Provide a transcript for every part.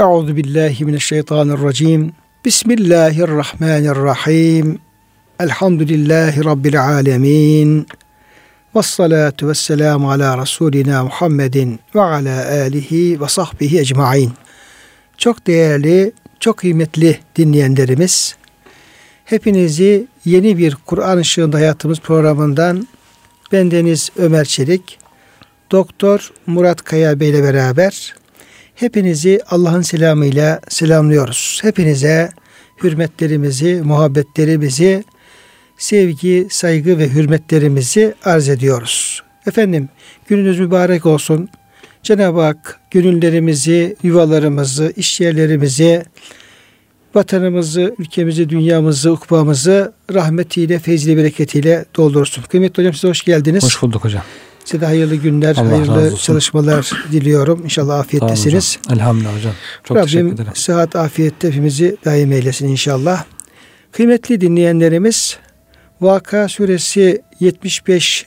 Euzu billahi mineşşeytanirracim. Bismillahirrahmanirrahim. Elhamdülillahi rabbil alamin. Ves salatu vesselamu ala Resulina Muhammedin ve ala alihi ve sahbihi ecmain. Çok değerli, çok kıymetli dinleyenlerimiz, hepinizi yeni bir Kur'an ışığında hayatımız programından bendeniz Ömer Çelik, Doktor Murat Kaya Bey ile beraber hepinizi Allah'ın selamıyla selamlıyoruz. Hepinize hürmetlerimizi, muhabbetlerimizi, sevgi, saygı ve hürmetlerimizi arz ediyoruz. Efendim gününüz mübarek olsun. Cenab-ı Hak gönüllerimizi, yuvalarımızı, iş yerlerimizi, vatanımızı, ülkemizi, dünyamızı, ukbamızı rahmetiyle, feyziyle, bereketiyle doldursun. Kıymetli hocam size hoş geldiniz. Hoş bulduk hocam. Size de hayırlı günler, Allah hayırlı çalışmalar diliyorum. İnşallah afiyettesiniz. Tamam Elhamdülillah hocam. Çok Rabbim teşekkür ederim. sıhhat, afiyette hepimizi daim eylesin inşallah. Kıymetli dinleyenlerimiz, Vaka suresi 75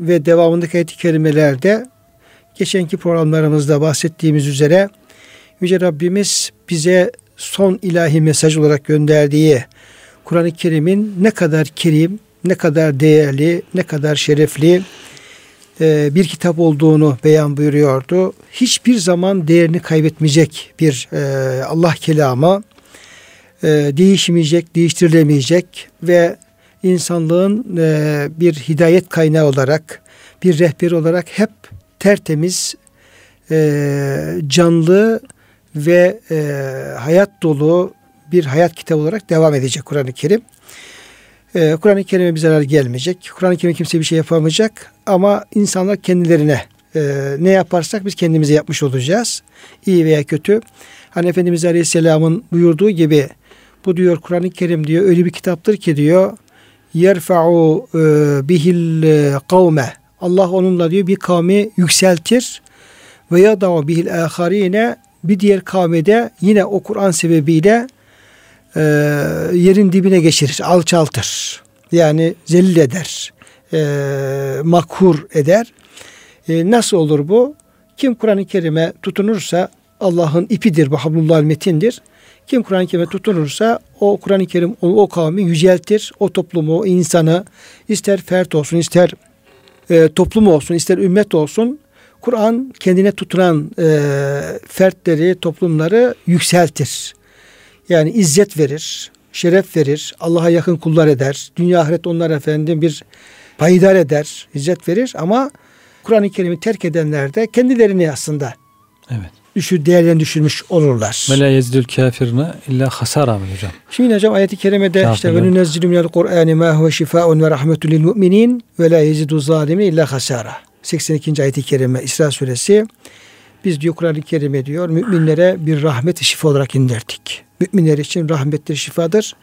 ve devamındaki ayet-i kerimelerde geçenki programlarımızda bahsettiğimiz üzere Yüce Rabbimiz bize son ilahi mesaj olarak gönderdiği Kur'an-ı Kerim'in ne kadar kerim, ne kadar değerli, ne kadar şerefli e, bir kitap olduğunu beyan buyuruyordu. Hiçbir zaman değerini kaybetmeyecek bir e, Allah kelamı, e, değişmeyecek, değiştirilemeyecek ve insanlığın bir hidayet kaynağı olarak, bir rehberi olarak hep tertemiz, canlı ve hayat dolu bir hayat kitabı olarak devam edecek Kur'an-ı Kerim. Ee, Kur'an-ı Kerim'e bir zarar gelmeyecek. Kur'an-ı Kerim kimse bir şey yapamayacak. Ama insanlar kendilerine e, ne yaparsak biz kendimize yapmış olacağız. İyi veya kötü. Hani Efendimiz Aleyhisselam'ın buyurduğu gibi bu diyor Kur'an-ı Kerim diyor öyle bir kitaptır ki diyor yerfa'u e, bihil e, kavme Allah onunla diyor bir kavmi yükseltir ve yadav bihil aharine bir diğer kavmede yine o Kur'an sebebiyle e, yerin dibine geçirir, alçaltır. Yani zelil eder, e, makhur eder. E, nasıl olur bu? Kim Kur'an-ı Kerim'e tutunursa Allah'ın ipidir, bu hablullah metindir. Kim Kur'an-ı Kerim'e tutunursa o Kur'an-ı Kerim o, o kavmi yüceltir. O toplumu, o insanı ister fert olsun, ister e, toplum olsun, ister ümmet olsun Kur'an kendine tutunan e, fertleri, toplumları yükseltir. Yani izzet verir, şeref verir, Allah'a yakın kullar eder. Dünya ahiret onlar efendim bir payidar eder, izzet verir ama Kur'an-ı Kerim'i terk edenler de kendilerini aslında evet. düşür, değerlerini düşürmüş olurlar. Ve la yezidül kafirine illa hasara mı hocam? Şimdi hocam ayeti kerimede Ne işte ve nunezzilu minel Kur'ani ma huve şifaun ve rahmetun lil mu'minin ve la yezidu zalimin illa hasara. 82. ayeti kerime İsra suresi biz diyor Kur'an-ı Kerim'e diyor müminlere bir rahmet şifa olarak indirdik. Müminler için rahmettir, şifadır.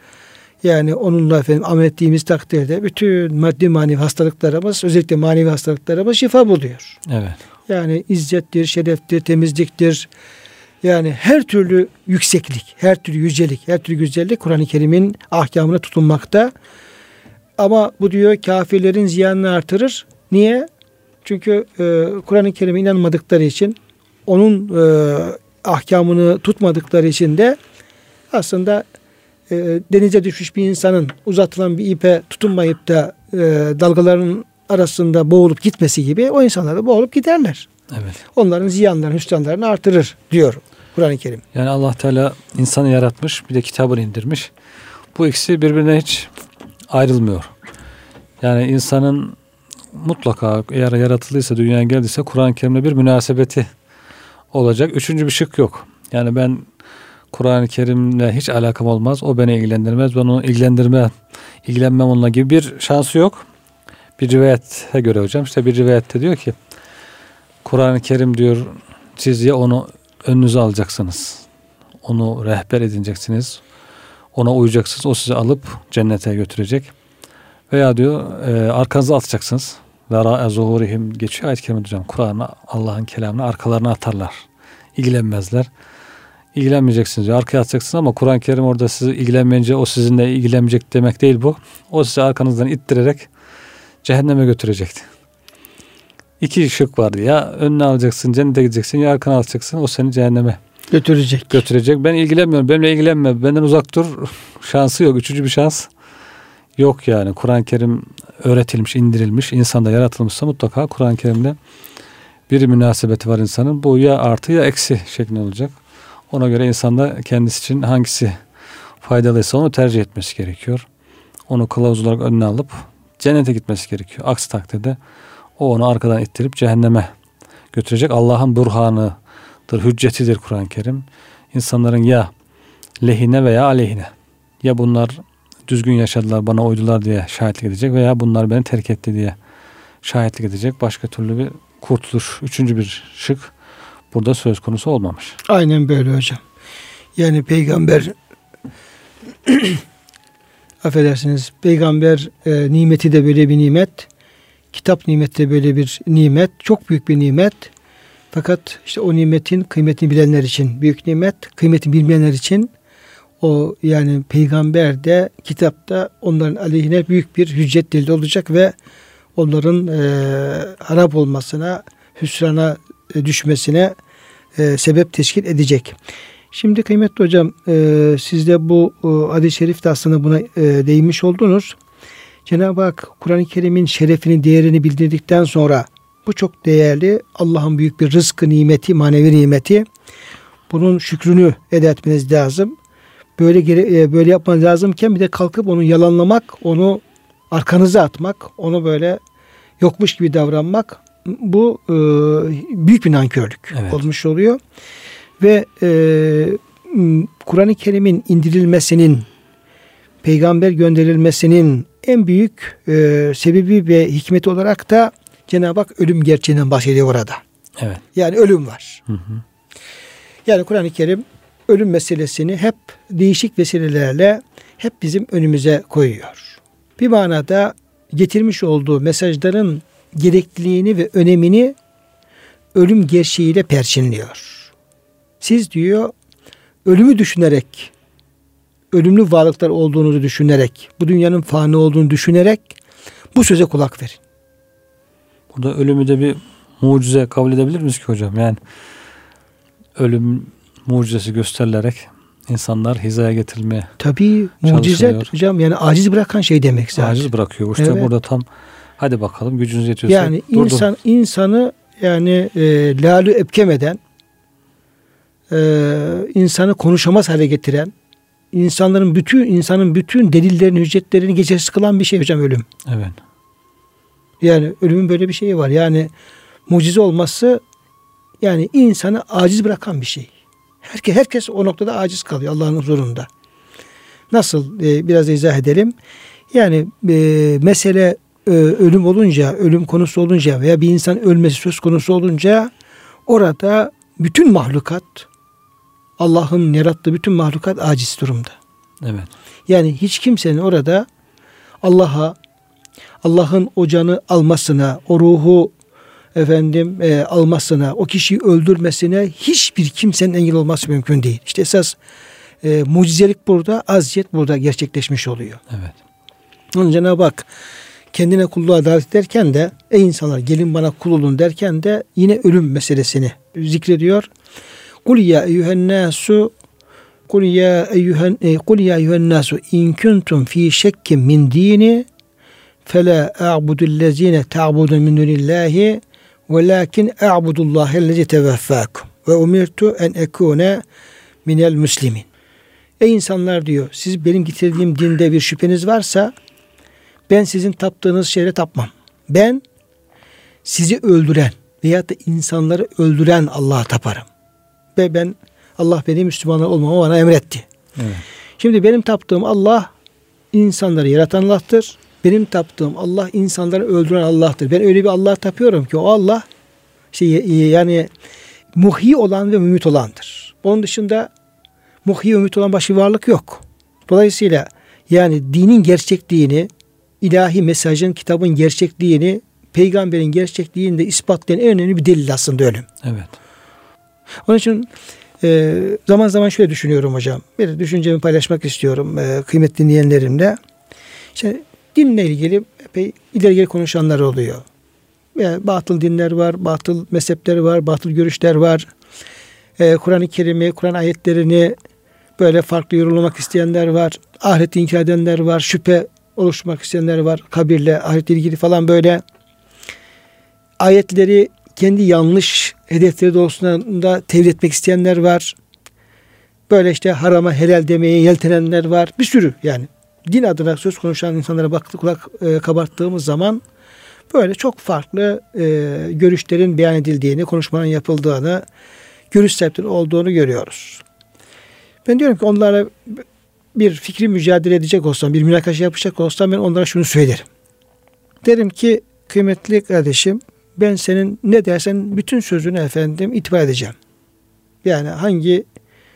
Yani onunla efendim amel ettiğimiz takdirde bütün maddi manevi hastalıklarımız özellikle manevi hastalıklarımız şifa buluyor. Evet. Yani izzettir, şereftir, temizliktir. Yani her türlü yükseklik, her türlü yücelik, her türlü güzellik Kur'an-ı Kerim'in ahkamına tutunmakta. Ama bu diyor kafirlerin ziyanını artırır. Niye? Çünkü e, Kur'an-ı Kerim'e inanmadıkları için onun e, ahkamını tutmadıkları için de aslında e, denize düşmüş bir insanın uzatılan bir ipe tutunmayıp da e, dalgaların arasında boğulup gitmesi gibi o insanlar da boğulup giderler. Evet. Onların ziyanlarını, hüsranlarını artırır diyor Kur'an-ı Kerim. Yani Allah Teala insanı yaratmış, bir de kitabını indirmiş. Bu ikisi birbirine hiç ayrılmıyor. Yani insanın mutlaka eğer yaratıldıysa, dünyaya geldiyse Kur'an-ı Kerim'le bir münasebeti olacak. Üçüncü bir şık yok. Yani ben Kur'an-ı Kerim'le hiç alakam olmaz. O beni ilgilendirmez. Ben onu ilgilendirme, ilgilenmem onunla gibi bir şansı yok. Bir rivayete göre hocam işte bir rivayette diyor ki Kur'an-ı Kerim diyor siz ya onu önünüze alacaksınız. Onu rehber edineceksiniz. Ona uyacaksınız. O sizi alıp cennete götürecek. Veya diyor e, arkanıza atacaksınız. Ve ra'e zuhurihim geçiyor ayet-i kerime. Kur'an'ı Allah'ın kelamını arkalarına atarlar. İlgilenmezler. İlgilenmeyeceksiniz diyor. Arkaya atacaksınız ama Kur'an-ı Kerim orada sizi ilgilenmeyince o sizinle ilgilenmeyecek demek değil bu. O sizi arkanızdan ittirerek cehenneme götürecekti. İki şık vardı. Ya önüne alacaksın, cennete gideceksin ya arkana alacaksın. O seni cehenneme götürecek. Götürecek. Ben ilgilenmiyorum. Benimle ilgilenme. Benden uzak dur. Şansı yok. Üçüncü bir şans yok yani. Kur'an-ı Kerim öğretilmiş, indirilmiş. insanda yaratılmışsa mutlaka Kur'an-ı Kerim'de bir münasebeti var insanın. Bu ya artı ya eksi şeklinde olacak. Ona göre insanda kendisi için hangisi faydalıysa onu tercih etmesi gerekiyor. Onu kılavuz olarak önüne alıp cennete gitmesi gerekiyor. Aksi takdirde o onu arkadan ittirip cehenneme götürecek. Allah'ın burhanıdır, hüccetidir Kur'an-ı Kerim. İnsanların ya lehine veya aleyhine. Ya bunlar düzgün yaşadılar, bana uydular diye şahitlik edecek veya bunlar beni terk etti diye şahitlik edecek. Başka türlü bir kurtuluş, üçüncü bir şık burada söz konusu olmamış. Aynen böyle hocam. Yani peygamber affedersiniz peygamber e, nimeti de böyle bir nimet. Kitap nimeti de böyle bir nimet. Çok büyük bir nimet. Fakat işte o nimetin kıymetini bilenler için büyük nimet, kıymetini bilmeyenler için o yani peygamber de kitapta onların aleyhine büyük bir hüccet delili olacak ve onların e, harap olmasına, hüsrana düşmesine e, sebep teşkil edecek. Şimdi kıymetli hocam e, siz de bu e, hadis-i şerifte aslında buna e, değinmiş oldunuz. Cenab-ı Hak Kur'an-ı Kerim'in şerefini, değerini bildirdikten sonra bu çok değerli Allah'ın büyük bir rızkı nimeti, manevi nimeti. Bunun şükrünü eda etmeniz lazım. Böyle e, böyle yapmanız lazımken bir de kalkıp onu yalanlamak, onu arkanıza atmak, onu böyle yokmuş gibi davranmak bu e, büyük bir nankörlük evet. olmuş oluyor. Ve e, Kur'an-ı Kerim'in indirilmesinin, peygamber gönderilmesinin en büyük e, sebebi ve hikmeti olarak da Cenab-ı Hak ölüm gerçeğinden bahsediyor orada. Evet. Yani ölüm var. Hı hı. Yani Kur'an-ı Kerim ölüm meselesini hep değişik vesilelerle hep bizim önümüze koyuyor. Bir manada getirmiş olduğu mesajların gerekliliğini ve önemini ölüm gerçeğiyle perçinliyor. Siz diyor ölümü düşünerek ölümlü varlıklar olduğunu düşünerek bu dünyanın fani olduğunu düşünerek bu söze kulak verin. Burada ölümü de bir mucize kabul edebilir miyiz ki hocam? Yani ölüm mucizesi gösterilerek insanlar hizaya getirilmeye Tabii mucize hocam yani aciz bırakan şey demek zaten. Aciz bırakıyor. İşte evet. burada tam hadi bakalım gücünüz yetiyorsa. Yani dur, insan insanı yani e, lalü epkemeden e, insanı konuşamaz hale getiren insanların bütün insanın bütün delillerini, hüccetlerini geçersiz kılan bir şey hocam ölüm. Evet. Yani ölümün böyle bir şeyi var. Yani mucize olması yani insanı aciz bırakan bir şey. Herkes, herkes o noktada aciz kalıyor Allah'ın huzurunda. Nasıl? E, biraz izah edelim. Yani e, mesele e, ölüm olunca, ölüm konusu olunca veya bir insan ölmesi söz konusu olunca orada bütün mahlukat Allah'ın yarattığı bütün mahlukat aciz durumda. Evet. Yani hiç kimsenin orada Allah'a Allah'ın o canı almasına, o ruhu efendim e, almasına, o kişiyi öldürmesine hiçbir kimsenin engel olması mümkün değil. İşte esas e, mucizelik burada, aziyet burada gerçekleşmiş oluyor. Evet. Onun Cenab-ı Hak kendine kulluğa davet ederken de ey insanlar gelin bana kul olun derken de yine ölüm meselesini zikrediyor. Kul ya eyyühen nasu Kul ya eyyühen e, kul ya eyyühen nasu in kuntum fi şekkin min dini fela a'budullezine ta'budun min dunillahi Velakin a'budullah ellezi teveffakum ve umirtu en ekune minel muslimin. Ey insanlar diyor siz benim getirdiğim dinde bir şüpheniz varsa ben sizin taptığınız şeye tapmam. Ben sizi öldüren veya da insanları öldüren Allah'a taparım. Ve ben Allah benim Müslümanlar olmamı bana emretti. Evet. Şimdi benim taptığım Allah insanları yaratan Allah'tır benim taptığım Allah insanları öldüren Allah'tır. Ben öyle bir Allah tapıyorum ki o Allah işte yani muhyi olan ve mümit olandır. Onun dışında muhyi ve mümit olan başka bir varlık yok. Dolayısıyla yani dinin gerçekliğini, ilahi mesajın, kitabın gerçekliğini, peygamberin gerçekliğini de ispatlayan en önemli bir delil aslında ölüm. Evet. Onun için e, zaman zaman şöyle düşünüyorum hocam. Bir düşüncemi paylaşmak istiyorum e, kıymetli dinleyenlerimle. İşte dinle ilgili epey ileri geri konuşanlar oluyor. Yani batıl dinler var, batıl mezhepler var, batıl görüşler var. e, Kur'an-ı Kerim'i, Kur'an ayetlerini böyle farklı yorumlamak isteyenler var. Ahireti inkar edenler var. Şüphe oluşturmak isteyenler var. Kabirle, ahiretle ilgili falan böyle ayetleri kendi yanlış hedefleri doğrultusunda tevil etmek isteyenler var. Böyle işte harama helal demeye yeltenenler var. Bir sürü yani. Din adına söz konuşan insanlara baktık kulak e, kabarttığımız zaman böyle çok farklı e, görüşlerin beyan edildiğini, konuşmanın yapıldığını, görüş sahipleri olduğunu görüyoruz. Ben diyorum ki onlara bir fikri mücadele edecek olsam, bir münakaşa yapacak olsam ben onlara şunu söylerim. Derim ki kıymetli kardeşim ben senin ne dersen bütün sözünü efendim itibar edeceğim. Yani hangi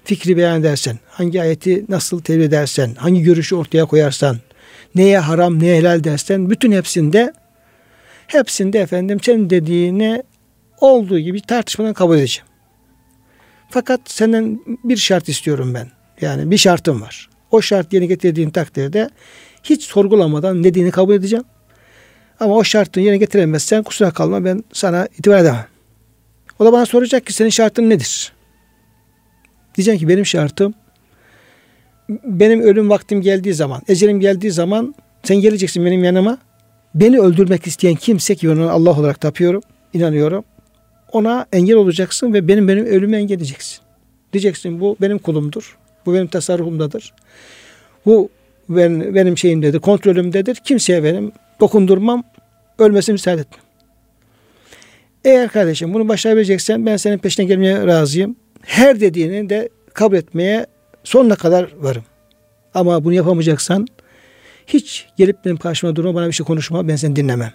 fikri beyan edersen, hangi ayeti nasıl tevil edersen, hangi görüşü ortaya koyarsan, neye haram, neye helal dersen bütün hepsinde hepsinde efendim senin dediğini olduğu gibi tartışmadan kabul edeceğim. Fakat senden bir şart istiyorum ben. Yani bir şartım var. O şart yerine getirdiğin takdirde hiç sorgulamadan dediğini kabul edeceğim. Ama o şartını yerine getiremezsen kusura kalma ben sana itibar edemem. O da bana soracak ki senin şartın nedir? Diyeceğim ki benim şartım benim ölüm vaktim geldiği zaman, ecelim geldiği zaman sen geleceksin benim yanıma. Beni öldürmek isteyen kimse ki onu Allah olarak tapıyorum, inanıyorum. Ona engel olacaksın ve benim benim ölümü engelleyeceksin. Diyeceksin bu benim kulumdur. Bu benim tasarrufumdadır. Bu benim, benim şeyimdedir, kontrolümdedir. Kimseye benim dokundurmam, ölmesini müsaade etmem. Eğer kardeşim bunu başarabileceksen ben senin peşine gelmeye razıyım. Her dediğini de kabul etmeye sonuna kadar varım. Ama bunu yapamayacaksan hiç gelip benim karşıma durma bana bir şey konuşma ben seni dinlemem.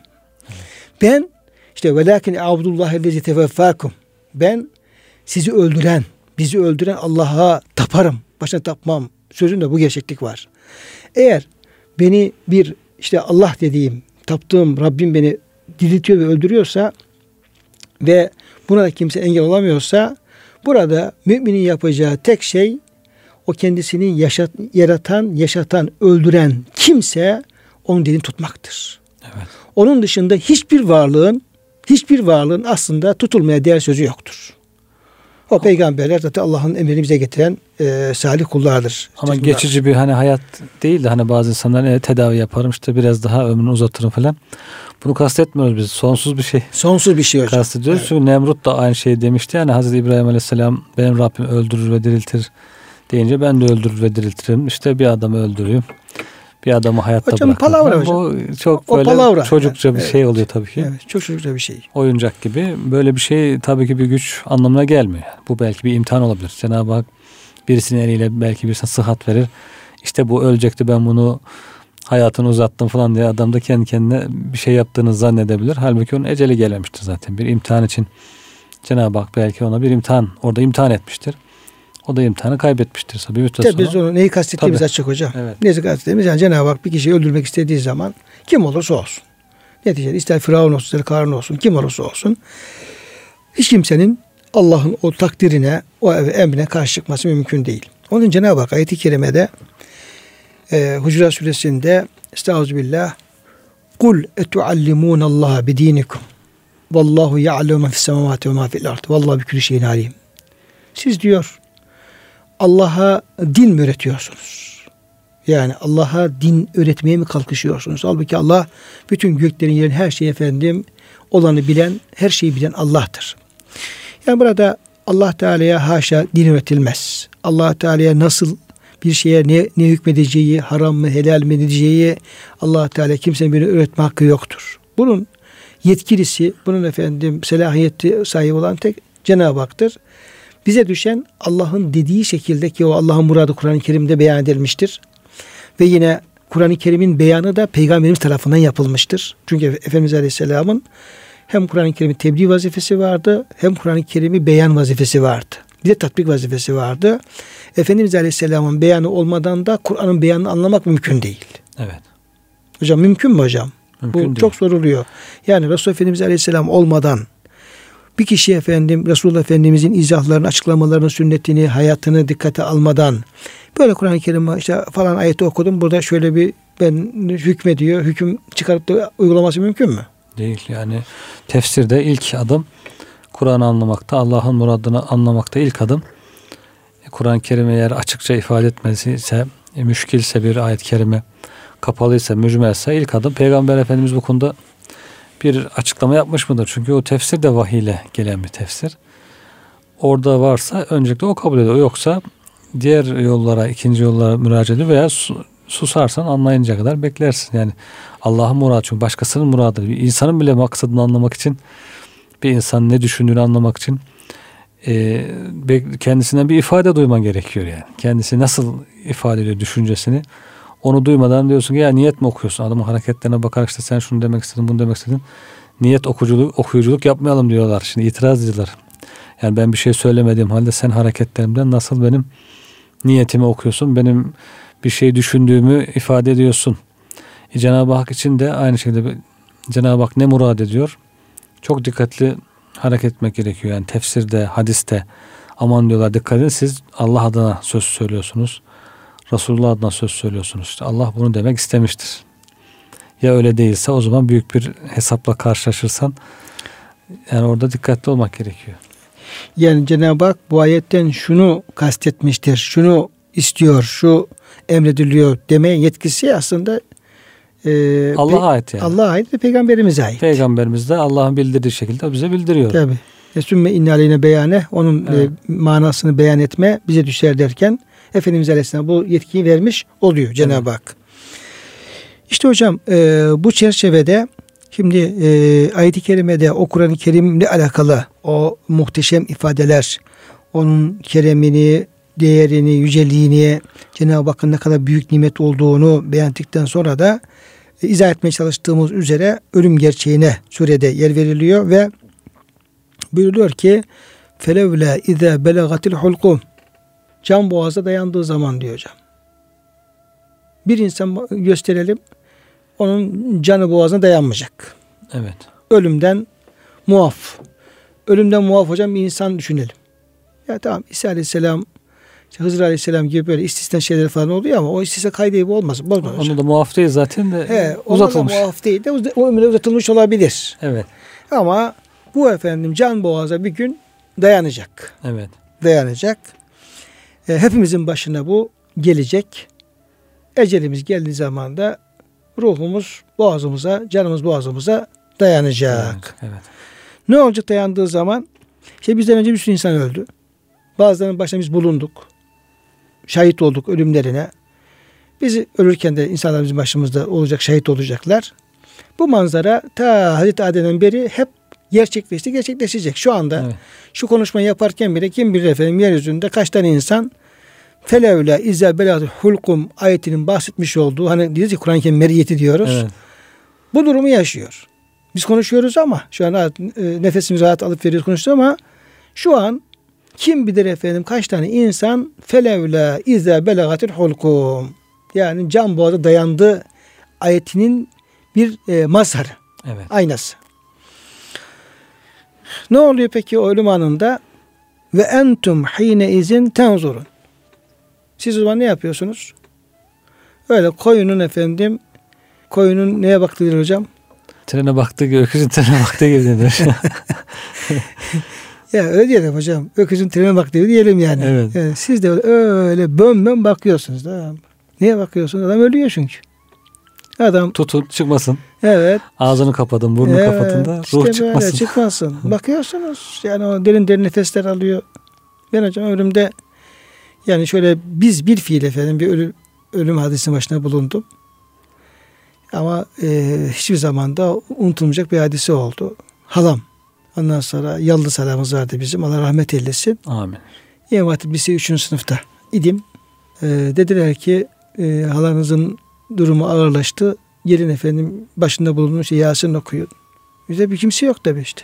Ben işte velakin abdullah ellezi teveffakum. Ben sizi öldüren, bizi öldüren Allah'a taparım. Başına tapmam. Sözünde bu gerçeklik var. Eğer beni bir işte Allah dediğim, taptığım Rabbim beni diriltiyor ve öldürüyorsa ve buna da kimse engel olamıyorsa burada müminin yapacağı tek şey o kendisini yaşat, yaratan, yaşatan, öldüren kimse onun dilini tutmaktır. Evet. Onun dışında hiçbir varlığın hiçbir varlığın aslında tutulmaya değer sözü yoktur. O peygamberler zaten Allah'ın emrini bize getiren e, salih kullardır. Ama işte geçici bir hani hayat değil de hani bazı insanlar e, tedavi yaparım işte biraz daha ömrünü uzatırım falan. Bunu kastetmiyoruz biz. Sonsuz bir şey. Sonsuz bir şey hocam. Kastediyoruz. Evet. Çünkü Nemrut da aynı şeyi demişti. Yani Hazreti İbrahim Aleyhisselam benim Rabbim öldürür ve diriltir deyince ben de öldürür ve diriltirim. İşte bir adamı öldürüyorum. Bir adamı hayatta hocam, bırakmak. Palavra hocam. Bu çok o, böyle palavra. çocukça bir evet. şey oluyor tabii ki. Evet, çok çocukça bir şey. Oyuncak gibi. Böyle bir şey tabii ki bir güç anlamına gelmiyor. Bu belki bir imtihan olabilir. Cenab-ı Hak birisinin eliyle belki birisine sıhhat verir. İşte bu ölecekti ben bunu hayatını uzattım falan diye adam da kendi kendine bir şey yaptığını zannedebilir. Halbuki onun eceli gelmiştir zaten. Bir imtihan için Cenab-ı Hak belki ona bir imtihan orada imtihan etmiştir. O da imtihanı kaybetmiştir. Bir müddet sonra. Biz onu neyi kastettiğimiz açık hocam. Evet. Neyi kastettiğimiz yani Cenab-ı Hak bir kişiyi öldürmek istediği zaman kim olursa olsun. Neticede ister Firavun olsun ister Karun olsun kim olursa olsun. Hiç kimsenin Allah'ın o takdirine, o emrine karşı çıkması mümkün değil. Onun için Cenab-ı Hak ayeti kerimede e, Hucurat suresinde Estağfirullah Kul etuallimun Allah bidinikum Vallahu ya'lemu ma fis semavati ve ma fil ard. Vallahu bi kulli şeyin alim. Siz diyor Allah'a din mi öğretiyorsunuz? Yani Allah'a din öğretmeye mi kalkışıyorsunuz? Halbuki Allah bütün göklerin yerin her şeyi efendim olanı bilen, her şeyi bilen Allah'tır. Yani burada Allah Teala'ya haşa din öğretilmez. Allah Teala'ya nasıl bir şeye ne, ne hükmedeceği, haram mı, helal mi edeceği Allah Teala kimsenin birini öğretme hakkı yoktur. Bunun yetkilisi, bunun efendim selahiyeti sahibi olan tek Cenab-ı Hak'tır. Bize düşen Allah'ın dediği şekilde ki o Allah'ın muradı Kur'an-ı Kerim'de beyan edilmiştir. Ve yine Kur'an-ı Kerim'in beyanı da Peygamberimiz tarafından yapılmıştır. Çünkü Efendimiz Aleyhisselam'ın hem Kur'an-ı Kerim'in tebliğ vazifesi vardı hem Kur'an-ı Kerim'i beyan vazifesi vardı. Bir de tatbik vazifesi vardı. Efendimiz Aleyhisselam'ın beyanı olmadan da Kur'an'ın beyanını anlamak mümkün değil. Evet. Hocam mümkün mü hocam? Mümkün Bu değil. çok soruluyor. Yani Resulullah Efendimiz Aleyhisselam olmadan bir kişi efendim Resulullah Efendimizin izahlarını, açıklamalarını, sünnetini, hayatını dikkate almadan böyle Kur'an-ı Kerim işte falan ayeti okudum. Burada şöyle bir ben hükmediyor. Hüküm çıkarıp da uygulaması mümkün mü? Değil yani tefsirde ilk adım Kur'an'ı anlamakta, Allah'ın muradını anlamakta ilk adım. E, Kur'an-ı Kerim eğer açıkça ifade etmesi ise, e, müşkilse bir ayet-i kerime, kapalıysa, mücmelse ilk adım Peygamber Efendimiz bu konuda bir açıklama yapmış mıdır? Çünkü o tefsir de vahiy ile gelen bir tefsir. Orada varsa öncelikle o kabul ediyor. Yoksa diğer yollara, ikinci yollara müracaat ediyor veya susarsan anlayınca kadar beklersin. Yani Allah'ın muradı çünkü başkasının muradı. Bir insanın bile maksadını anlamak için bir insan ne düşündüğünü anlamak için e, kendisinden bir ifade duyman gerekiyor yani. Kendisi nasıl ifade ediyor düşüncesini. Onu duymadan diyorsun ki ya niyet mi okuyorsun? Adamın hareketlerine bakarak işte sen şunu demek istedin, bunu demek istedin. Niyet okuculuk, okuyuculuk yapmayalım diyorlar. Şimdi itiraz ediyorlar. Yani ben bir şey söylemediğim halde sen hareketlerimden nasıl benim niyetimi okuyorsun, benim bir şey düşündüğümü ifade ediyorsun. E, Cenab-ı Hak için de aynı şekilde Cenab-ı Hak ne murad ediyor? Çok dikkatli hareket etmek gerekiyor. Yani tefsirde, hadiste aman diyorlar dikkat edin siz Allah adına söz söylüyorsunuz. Resulullah adına söz söylüyorsunuz. İşte Allah bunu demek istemiştir. Ya öyle değilse o zaman büyük bir hesapla karşılaşırsan yani orada dikkatli olmak gerekiyor. Yani Cenab-ı Hak bu ayetten şunu kastetmiştir, şunu istiyor, şu emrediliyor demeye yetkisi aslında e, Allah'a ait yani. Allah'a ait ve peygamberimize ait. Peygamberimiz de Allah'ın bildirdiği şekilde bize bildiriyor. Tabi. Sümme inna aleyne beyane onun e, evet. e, manasını beyan etme bize düşer derken Efendimiz Aleyhisselam bu yetkiyi vermiş oluyor Cenab-ı Hak. İşte hocam e, bu çerçevede şimdi e, ayet-i kerimede o Kur'an-ı Kerim'le alakalı o muhteşem ifadeler onun keremini, değerini, yüceliğini, Cenab-ı Hakk'ın ne kadar büyük nimet olduğunu beyan ettikten sonra da e, izah etmeye çalıştığımız üzere ölüm gerçeğine surede yer veriliyor ve buyuruluyor ki felevla iza belagatil hulkum can boğaza dayandığı zaman diyor hocam. Bir insan gösterelim onun canı boğazına dayanmayacak. Evet. Ölümden muaf. Ölümden muaf hocam bir insan düşünelim. Ya tamam İsa Aleyhisselam işte Hızır Aleyhisselam gibi böyle istisna şeyler falan oluyor ama o istisna kaydı gibi olmaz. Bozmaz Onu da muaf değil zaten de He, uzatılmış. Da muaf değil de o ömüre uzatılmış olabilir. Evet. Ama bu efendim can boğaza bir gün dayanacak. Evet. Dayanacak. E, hepimizin başına bu gelecek. Ecelimiz geldiği zaman da ruhumuz boğazımıza, canımız boğazımıza dayanacak. Evet. evet. Ne olacak dayandığı zaman? İşte bizden önce bir sürü insan öldü. Bazılarının başına biz bulunduk. Şahit olduk ölümlerine. Biz ölürken de insanlar bizim başımızda olacak, şahit olacaklar. Bu manzara ta Hazreti Adem'den beri hep gerçekleşti, gerçekleşecek. Şu anda evet. şu konuşmayı yaparken bile kim bilir efendim yeryüzünde kaç tane insan felevle izâ belâtu hulkum ayetinin bahsetmiş olduğu hani diyoruz ya Kur'an-ı Kerim meriyeti diyoruz. Evet. Bu durumu yaşıyor. Biz konuşuyoruz ama şu an e, nefesimizi rahat alıp veriyoruz konuşuyoruz ama şu an kim bilir efendim kaç tane insan felevle izâ belagatil hulkum yani can boğaza dayandı ayetinin bir e, mazharı. Evet. Aynası. Ne oluyor peki o ölüm anında? Ve entum hine izin tenzurun. Siz o zaman ne yapıyorsunuz? Öyle koyunun efendim koyunun neye baktığı hocam? Trene baktığı gibi, öküzün trene baktığı gibi denir. ya öyle diyelim hocam. Öküzün trene baktığı gibi diyelim yani. Evet. yani siz de öyle bön bön bakıyorsunuz. Tamam. Neye bakıyorsunuz? Adam ölüyor çünkü. Adam tutun çıkmasın. Evet. Ağzını kapatın, burnunu evet, kapatın da ruh işte çıkmasın. Böyle çıkmasın. Bakıyorsunuz yani o derin derin nefesler alıyor. Ben hocam ölümde yani şöyle biz bir fiil efendim bir ölüm, ölüm hadisinin başına bulundum. Ama e, hiçbir zaman da unutulmayacak bir hadise oldu. Halam. Ondan sonra Yallı halamız vardı bizim. Allah rahmet eylesin. Amin. İmam Hatip Lise 3. sınıfta idim. E, dediler ki e, halanızın durumu ağırlaştı. Gelin efendim başında bulunmuş Yasin okuyun. Bize bir kimse yok tabii işte.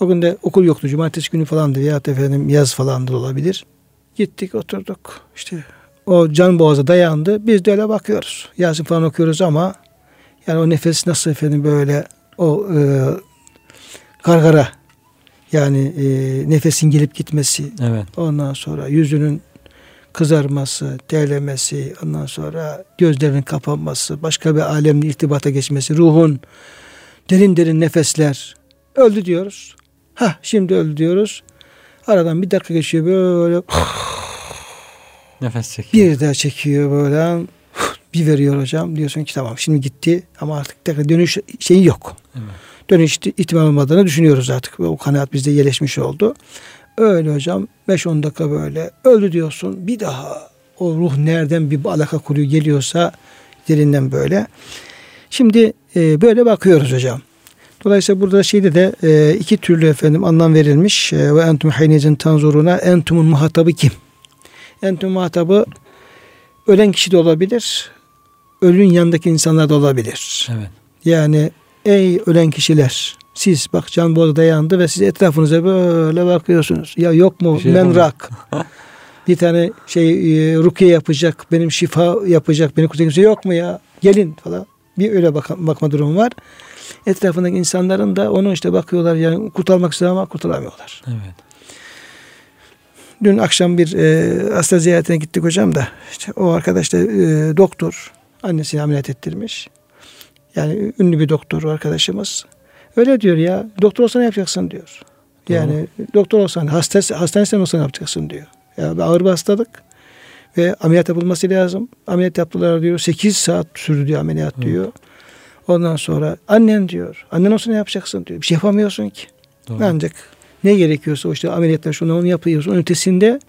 O gün de okul yoktu. Cumartesi günü falandı veya efendim yaz falandı olabilir. Gittik oturduk. İşte o can boğaza dayandı. Biz de öyle bakıyoruz. Yasin falan okuyoruz ama yani o nefes nasıl efendim böyle o e, gargara yani e, nefesin gelip gitmesi. Evet. Ondan sonra yüzünün kızarması, terlemesi, ondan sonra gözlerinin kapanması, başka bir alemle irtibata geçmesi, ruhun derin derin nefesler öldü diyoruz. Ha şimdi öldü diyoruz. Aradan bir dakika geçiyor böyle Nefes çekiyor. bir daha çekiyor böyle bir veriyor hocam. Diyorsun ki tamam şimdi gitti ama artık tekrar dönüş şeyi yok. Evet. Dönüş ihtimal olmadığını düşünüyoruz artık. O kanaat bizde yerleşmiş oldu. Öyle hocam 5-10 dakika böyle öldü diyorsun. Bir daha o ruh nereden bir alaka kuruyor geliyorsa derinden böyle. Şimdi e, böyle bakıyoruz hocam. Dolayısıyla burada şeyde de e, iki türlü efendim anlam verilmiş. E, ve entum haynezin tanzuruna entumun muhatabı kim? Entum muhatabı ölen kişi de olabilir. Ölün yanındaki insanlar da olabilir. Evet. Yani ey ölen kişiler siz bak can bu odada yandı ve siz etrafınıza böyle bakıyorsunuz. Ya yok mu şey menrak? bir tane şey e, rukiye yapacak, benim şifa yapacak, beni kurtaracak kimse yok mu ya? Gelin falan. Bir öyle bak bakma durumu var. Etrafındaki insanların da onu işte bakıyorlar yani kurtarmak istiyor ama kurtaramıyorlar. Evet. Dün akşam bir e, hasta ziyaretine gittik hocam da işte o arkadaş da e, doktor annesini ameliyat ettirmiş. Yani ünlü bir doktor arkadaşımız. Öyle diyor ya doktor olsa ne yapacaksın diyor. Yani doktor olsan hastası, hastanesinden olsa ne yapacaksın diyor. Ya bir ağır bir hastalık ve ameliyat yapılması lazım. Ameliyat yaptılar diyor. 8 saat sürdü diyor ameliyat diyor. Ondan sonra annen diyor. Annen olsa ne yapacaksın diyor. Bir şey yapamıyorsun ki. Doğru. Ancak ne gerekiyorsa o işte ameliyatlar şunu onu yapıyorsun. Onun ötesinde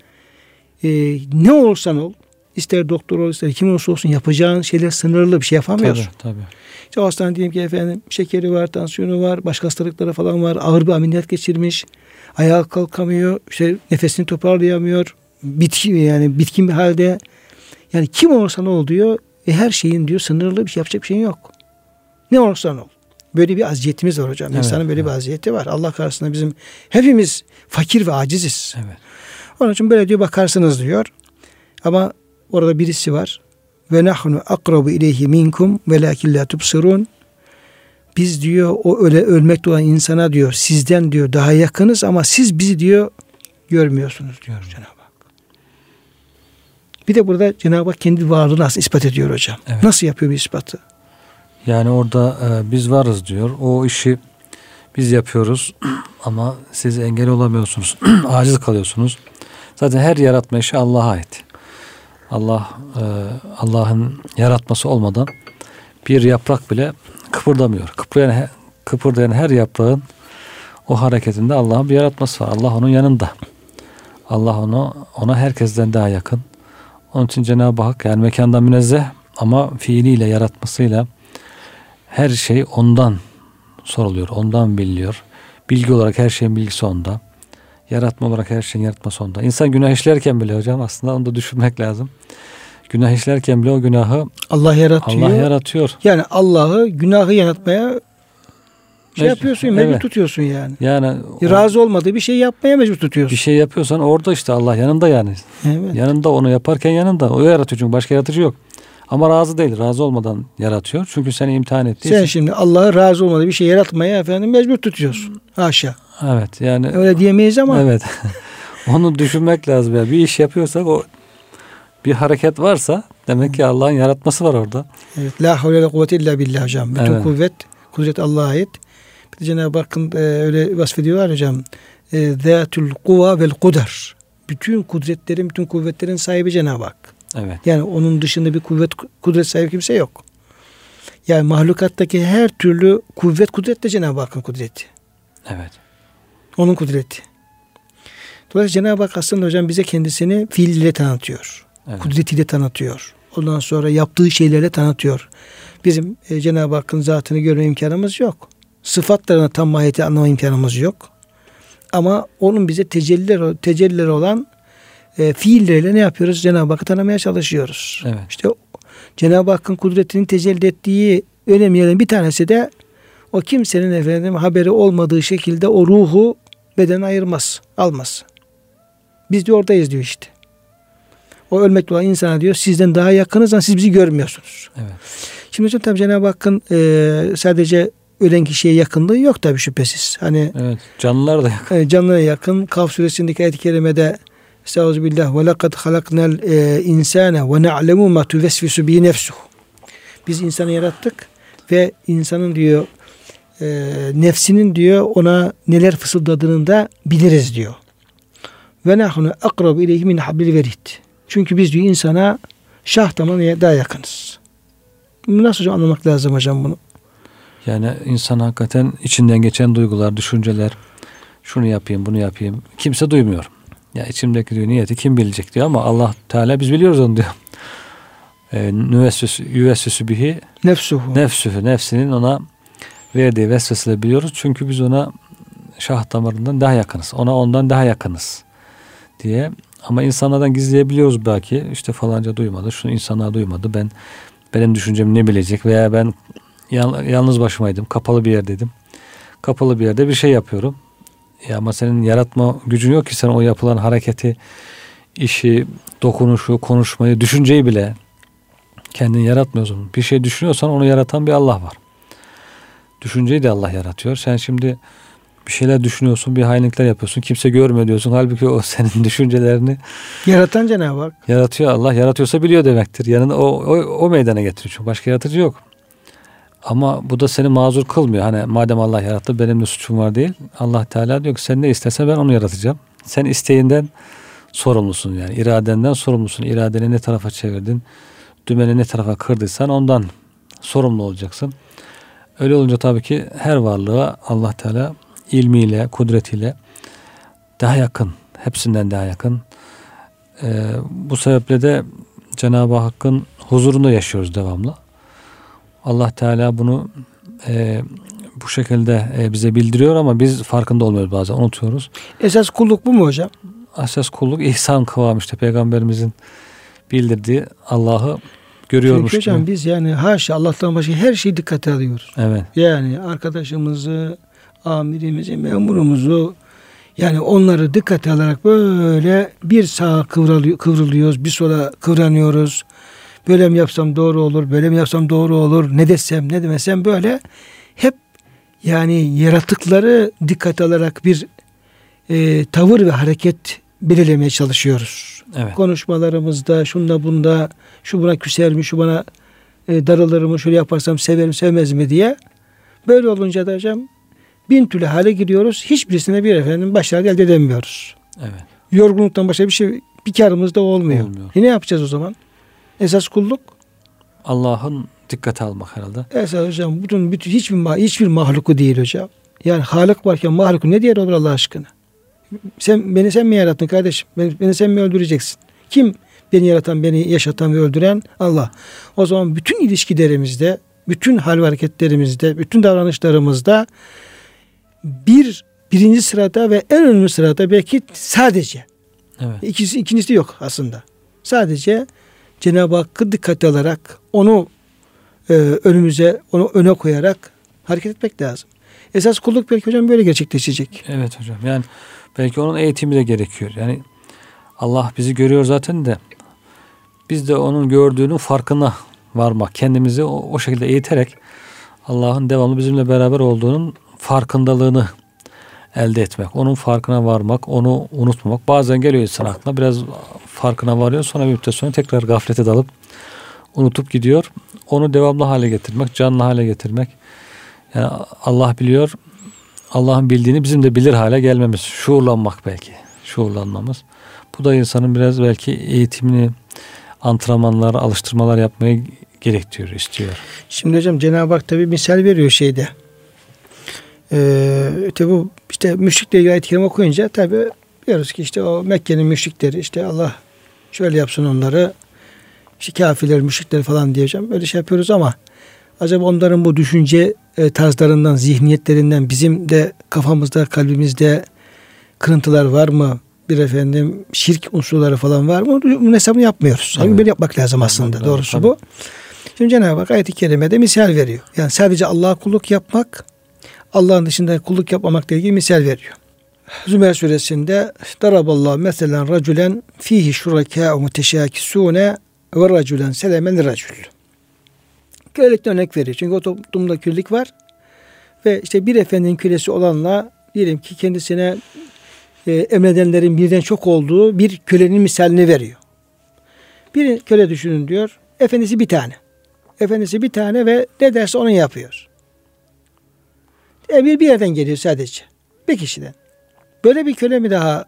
e, ne olursan ol ister doktor ol ister kim olursa olsun yapacağın şeyler sınırlı bir şey yapamıyorsun. Tabii tabii. İşte hastanın diyelim ki efendim şekeri var, tansiyonu var, başka hastalıkları falan var. Ağır bir ameliyat geçirmiş. Ayağa kalkamıyor. işte nefesini toparlayamıyor. Bitki yani bitkin bir halde. Yani kim olursa ne ol diyor. E her şeyin diyor sınırlı bir şey yapacak bir şeyin yok. Ne olursan ol. Böyle bir aziyetimiz var hocam. Evet, İnsanın böyle bir evet. aziyeti var. Allah karşısında bizim hepimiz fakir ve aciziz. Evet. Onun için böyle diyor bakarsınız diyor. Ama orada birisi var. Ve nahnu akrabu ileyhi minkum velakin la tubsirun. Biz diyor o öyle ölmekte olan insana diyor sizden diyor daha yakınız ama siz bizi diyor görmüyorsunuz diyor. Cenab-ı Hak. Bir de burada Cenab-ı Hak kendi varlığını nasıl ispat ediyor hocam? Evet. Nasıl yapıyor bir ispatı? Yani orada e, biz varız diyor. O işi biz yapıyoruz ama siz engel olamıyorsunuz. Aciz kalıyorsunuz. Zaten her yaratma işi Allah'a ait. Allah e, Allah'ın yaratması olmadan bir yaprak bile kıpırdamıyor. Kıpırdayan, kıpırdayan her yaprağın o hareketinde Allah'ın bir yaratması var. Allah onun yanında. Allah onu ona herkesten daha yakın. Onun için Cenab-ı Hak yani mekandan münezzeh ama fiiliyle yaratmasıyla her şey ondan soruluyor. Ondan biliniyor. Bilgi olarak her şeyin bilgisi onda. Yaratma olarak her şeyin yaratması onda. İnsan günah işlerken bile hocam aslında onu da düşünmek lazım. Günah işlerken bile o günahı Allah yaratıyor. Allah yaratıyor. Yani Allah'ı günahı yanıtmaya şey yapıyorsun, mecbur Evet. tutuyorsun yani. Yani o- Razı olmadığı bir şey yapmaya mecbur bir tutuyorsun. şey yapıyorsan orada işte Allah yanında yani. Evet. Yanında onu yaparken yanında. O yaratıyor çünkü başka yaratıcı yok. Ama razı değil. Razı olmadan yaratıyor. Çünkü seni imtihan ettiği Sen için. şimdi Allah'a razı olmadığı bir şey yaratmaya efendim mecbur tutuyorsun. Haşa. Evet yani Öyle diyemeyiz ama Evet. Onu düşünmek lazım. Yani bir iş yapıyorsak o bir hareket varsa demek ki Allah'ın yaratması var orada. evet, la havle ve kuvvete illa billah hocam. Bütün Evet. kuvvet, kudret Allah'a ait. Bir de Cenab-ı Hakk'ın e, öyle vasfediyorlar hocam. E, Zâtul kuva vel kudar. Bütün kudretlerin, bütün kuvvetlerin sahibi Cenab-ı Hak. Evet. Yani onun dışında bir kuvvet, kudret sahibi kimse yok. Yani mahlukattaki her türlü kuvvet, kudret de Cenab-ı Hakk'ın kudreti. Evet. Onun kudreti. Dolayısıyla Cenab-ı Hak aslında hocam bize kendisini fiiliyle tanıtıyor. Evet. Kudretiyle tanıtıyor. Ondan sonra yaptığı şeylerle tanıtıyor. Bizim e, Cenab-ı Hakk'ın zatını görme imkanımız yok. Sıfatlarına tam mahiyeti anlama imkanımız yok. Ama onun bize tecelliler, tecelliler olan e, fiilleriyle ne yapıyoruz? Cenab-ı Hakk'ı tanımaya çalışıyoruz. Evet. İşte Cenab-ı Hakk'ın kudretinin tecelli ettiği önemli yerden bir tanesi de o kimsenin efendim haberi olmadığı şekilde o ruhu beden ayırmaz, almaz. Biz de oradayız diyor işte. O ölmekte olan insana diyor sizden daha yakınız ama siz bizi görmüyorsunuz. Evet. Şimdi hocam tabii Cenab-ı Hakk'ın e, sadece ölen kişiye yakınlığı yok tabii şüphesiz. Hani Evet. Canlılar da yakın. e, canlıya yakın Kaf suresindeki ayet-i kerimede Estağfirullah ve lekad halaknal e, insane ve na'lemu ma tuvesvisu bi nefsuh. Biz insanı yarattık ve insanın diyor e, nefsinin diyor ona neler fısıldadığını da biliriz diyor. Ve nahnu akrabu ileyhi min hablil verid. Çünkü biz diyor insana şah damarına daha yakınız. Nasıl hocam anlamak lazım hocam bunu? Yani insan hakikaten içinden geçen duygular, düşünceler, şunu yapayım, bunu yapayım. Kimse duymuyor. Ya içimdeki diyor niyeti kim bilecek diyor ama Allah Teala biz biliyoruz onu diyor. E, nüvessüsü, bihi nefsuhu. Nefsühü, nefsinin ona verdiği vesveseyle biliyoruz. Çünkü biz ona şah damarından daha yakınız. Ona ondan daha yakınız diye. Ama insanlardan gizleyebiliyoruz belki. İşte falanca duymadı, şunu insanlar duymadı. Ben benim düşüncem ne bilecek veya ben yalnız başımaydım, kapalı bir yerdeydim. Kapalı bir yerde bir şey yapıyorum. Ya ama senin yaratma gücün yok ki sen o yapılan hareketi, işi, dokunuşu, konuşmayı, düşünceyi bile kendin yaratmıyorsun. Bir şey düşünüyorsan onu yaratan bir Allah var. Düşünceyi de Allah yaratıyor. Sen şimdi bir şeyler düşünüyorsun, bir hainlikler yapıyorsun. Kimse görmüyor diyorsun. Halbuki o senin düşüncelerini yaratan Cenab-ı Hak. Yaratıyor Allah. Yaratıyorsa biliyor demektir. Yanında o, o, o meydana getiriyor. Çünkü başka yaratıcı yok. Ama bu da seni mazur kılmıyor. Hani madem Allah yarattı benim de suçum var değil. Allah Teala diyor ki sen ne istersen ben onu yaratacağım. Sen isteğinden sorumlusun yani. iradenden sorumlusun. İradeni ne tarafa çevirdin? Dümeni ne tarafa kırdıysan ondan sorumlu olacaksın. Öyle olunca tabii ki her varlığa Allah Teala ilmiyle, kudretiyle daha yakın, hepsinden daha yakın. Ee, bu sebeple de Cenab-ı Hakk'ın huzurunda yaşıyoruz devamlı. Allah Teala bunu e, bu şekilde e, bize bildiriyor ama biz farkında olmuyoruz bazen unutuyoruz. Esas kulluk bu mu hocam? Esas kulluk ihsan kıvamı işte peygamberimizin bildirdiği Allah'ı görüyormuş. Çünkü hocam biz yani haşa Allah'tan başka her şeyi dikkate alıyoruz. Evet. Yani arkadaşımızı, amirimizi, memurumuzu yani onları dikkate alarak böyle bir sağa kıvrılıyor, kıvrılıyoruz, bir sola kıvranıyoruz. Böyle mi yapsam doğru olur, böyle mi yapsam doğru olur, ne desem, ne demesem böyle hep yani yaratıkları dikkate alarak bir e, tavır ve hareket belirlemeye çalışıyoruz. Evet. Konuşmalarımızda, şunda bunda, şu buna küser mi, şu bana e, daralır mı, şöyle yaparsam severim, sevmez mi diye. Böyle olunca da hocam bin türlü hale giriyoruz. Hiçbirisine bir efendim başarı elde edemiyoruz. Evet. Yorgunluktan başka bir şey bir karımız da olmuyor. olmuyor. E ne yapacağız o zaman? Esas kulluk Allah'ın dikkate almak herhalde. Esas hocam bütün, bütün hiçbir hiçbir mahluku değil hocam. Yani Halık varken mahluku ne diğer olur Allah aşkına? Sen beni sen mi yarattın kardeşim? Beni, beni sen mi öldüreceksin? Kim beni yaratan, beni yaşatan ve öldüren? Allah. O zaman bütün ilişkilerimizde, bütün hal hareketlerimizde, bütün davranışlarımızda bir birinci sırada ve en önemli sırada belki sadece evet. ikisi ikincisi yok aslında. Sadece Cenab-ı Hakk'ı dikkate alarak onu e, önümüze onu öne koyarak hareket etmek lazım. Esas kulluk belki hocam böyle gerçekleşecek. Evet hocam. Yani belki onun eğitimi de gerekiyor. Yani Allah bizi görüyor zaten de biz de onun gördüğünün farkına varmak, kendimizi o, o şekilde eğiterek Allah'ın devamlı bizimle beraber olduğunun farkındalığını elde etmek, onun farkına varmak, onu unutmamak. Bazen geliyor insan aklına biraz farkına varıyor sonra bir müddet sonra tekrar gaflete dalıp unutup gidiyor. Onu devamlı hale getirmek, canlı hale getirmek. Yani Allah biliyor, Allah'ın bildiğini bizim de bilir hale gelmemiz. Şuurlanmak belki, şuurlanmamız. Bu da insanın biraz belki eğitimini, antrenmanlar, alıştırmalar yapmayı gerektiriyor, istiyor. Şimdi hocam Cenab-ı Hak tabi misal veriyor şeyde. Ee, tabi bu işte müşrikle ilgili ayet-i kerime okuyunca tabi diyoruz ki işte o Mekke'nin müşrikleri işte Allah şöyle yapsın onları işte kafirler, müşrikler falan diyeceğim. Böyle şey yapıyoruz ama acaba onların bu düşünce e, tarzlarından, zihniyetlerinden bizim de kafamızda, kalbimizde kırıntılar var mı? Bir efendim şirk unsurları falan var mı? Bunun hesabını yapmıyoruz. Evet. Böyle yapmak lazım aslında. Evet, Doğrusu tabii. bu. Şimdi Cenab-ı Hak ayet-i kerimede misal veriyor. Yani sadece Allah'a kulluk yapmak, Allah'ın dışında kulluk yapmamakla ilgili misal veriyor. Zümer suresinde Daraballahu meselen raculen fihi şurakâ'u muteşâkisûne ve raculen selemen racul. Kölelikten örnek veriyor. Çünkü o toplumda kölelik var. Ve işte bir efendinin kölesi olanla diyelim ki kendisine e, emredenlerin birden çok olduğu bir kölenin misalini veriyor. Bir köle düşünün diyor. Efendisi bir tane. Efendisi bir tane ve ne derse onu yapıyor. Emir bir yerden geliyor sadece. Bir kişiden. Böyle bir köle mi daha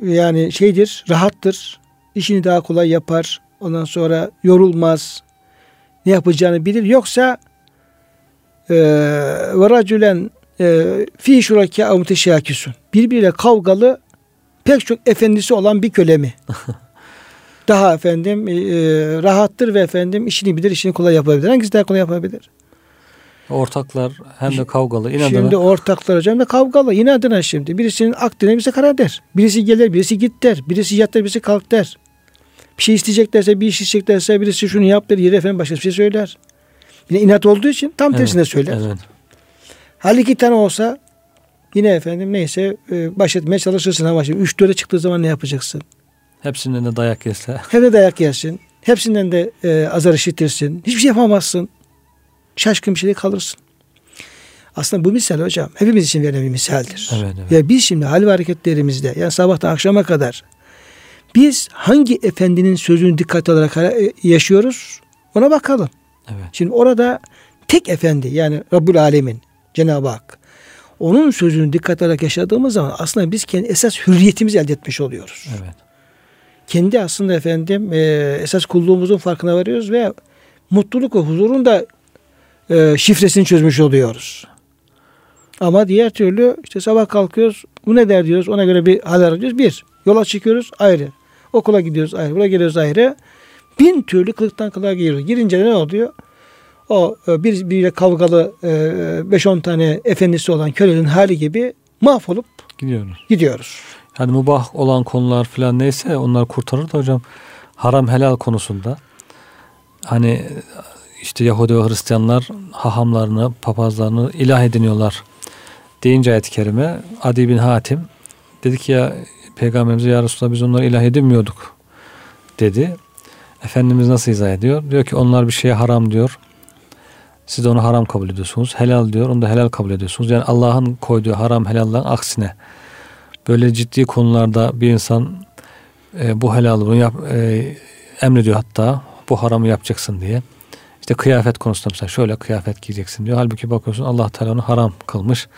yani şeydir, rahattır. işini daha kolay yapar. Ondan sonra yorulmaz. Ne yapacağını bilir. Yoksa ve racülen e, fi şuraka muteşakisun. Birbiriyle kavgalı pek çok efendisi olan bir köle mi? daha efendim e, rahattır ve efendim işini bilir, işini kolay yapabilir. Hangisi daha kolay yapabilir? Ortaklar hem de kavgalı. inadına. Şimdi ortaklar hocam da kavgalı. inadına şimdi. Birisinin ak der, birisi kara der. Birisi gelir, birisi git der. Birisi yat der, birisi kalk der. Bir şey isteyeceklerse, bir iş isteyeceklerse birisi şunu yap der. Yeri efendim başka bir şey söyler. Yine inat olduğu için tam Evet, tersine söyler. Evet. Hal iki tane olsa yine efendim neyse e, baş etmeye çalışırsın ama şimdi üç dörde çıktığı zaman ne yapacaksın? Hepsinden de dayak yese. Hem de dayak yersin. Hepsinden de e, azar işitirsin. Hiçbir şey yapamazsın. Şaşkın bir şekilde kalırsın. Aslında bu misal hocam hepimiz için verilen bir misaldir. Evet, evet. Ya biz şimdi hal ve hareketlerimizde yani sabahtan akşama kadar biz hangi efendinin sözünü dikkat alarak e, yaşıyoruz ona bakalım. Evet. Şimdi orada tek efendi yani Rabbul Alemin Cenab-ı Hak onun sözünü dikkat alarak yaşadığımız zaman aslında biz kendi esas hürriyetimizi elde etmiş oluyoruz. Evet. Kendi aslında efendim e, esas kulluğumuzun farkına varıyoruz ve mutluluk ve huzurun da e, şifresini çözmüş oluyoruz. Ama diğer türlü işte sabah kalkıyoruz bu ne der diyoruz ona göre bir hal arıyoruz. Bir yola çıkıyoruz ayrı. Okula gidiyoruz ayrı. Buraya geliyoruz ayrı. Bin türlü kılıktan kılığa giriyoruz. Girince ne oluyor? O e, bir biriyle kavgalı 5-10 tane efendisi olan kölenin hali gibi mahvolup Gidiyoruz. gidiyoruz. Yani mubah olan konular falan neyse onlar kurtarır da hocam haram helal konusunda hani işte Yahudi ve Hristiyanlar hahamlarını, papazlarını ilah ediniyorlar deyince ayet-i kerime Adi bin Hatim dedi ki ya Peygamberimize ya Resulallah biz onları ilah edinmiyorduk dedi. Efendimiz nasıl izah ediyor? Diyor ki onlar bir şeye haram diyor. Siz de onu haram kabul ediyorsunuz. Helal diyor. Onu da helal kabul ediyorsunuz. Yani Allah'ın koyduğu haram helalların aksine böyle ciddi konularda bir insan e, bu helal bunu yap, e, emrediyor hatta bu haramı yapacaksın diye. İşte kıyafet konusunda mesela şöyle kıyafet giyeceksin diyor. Halbuki bakıyorsun Allah Teala onu haram kılmış.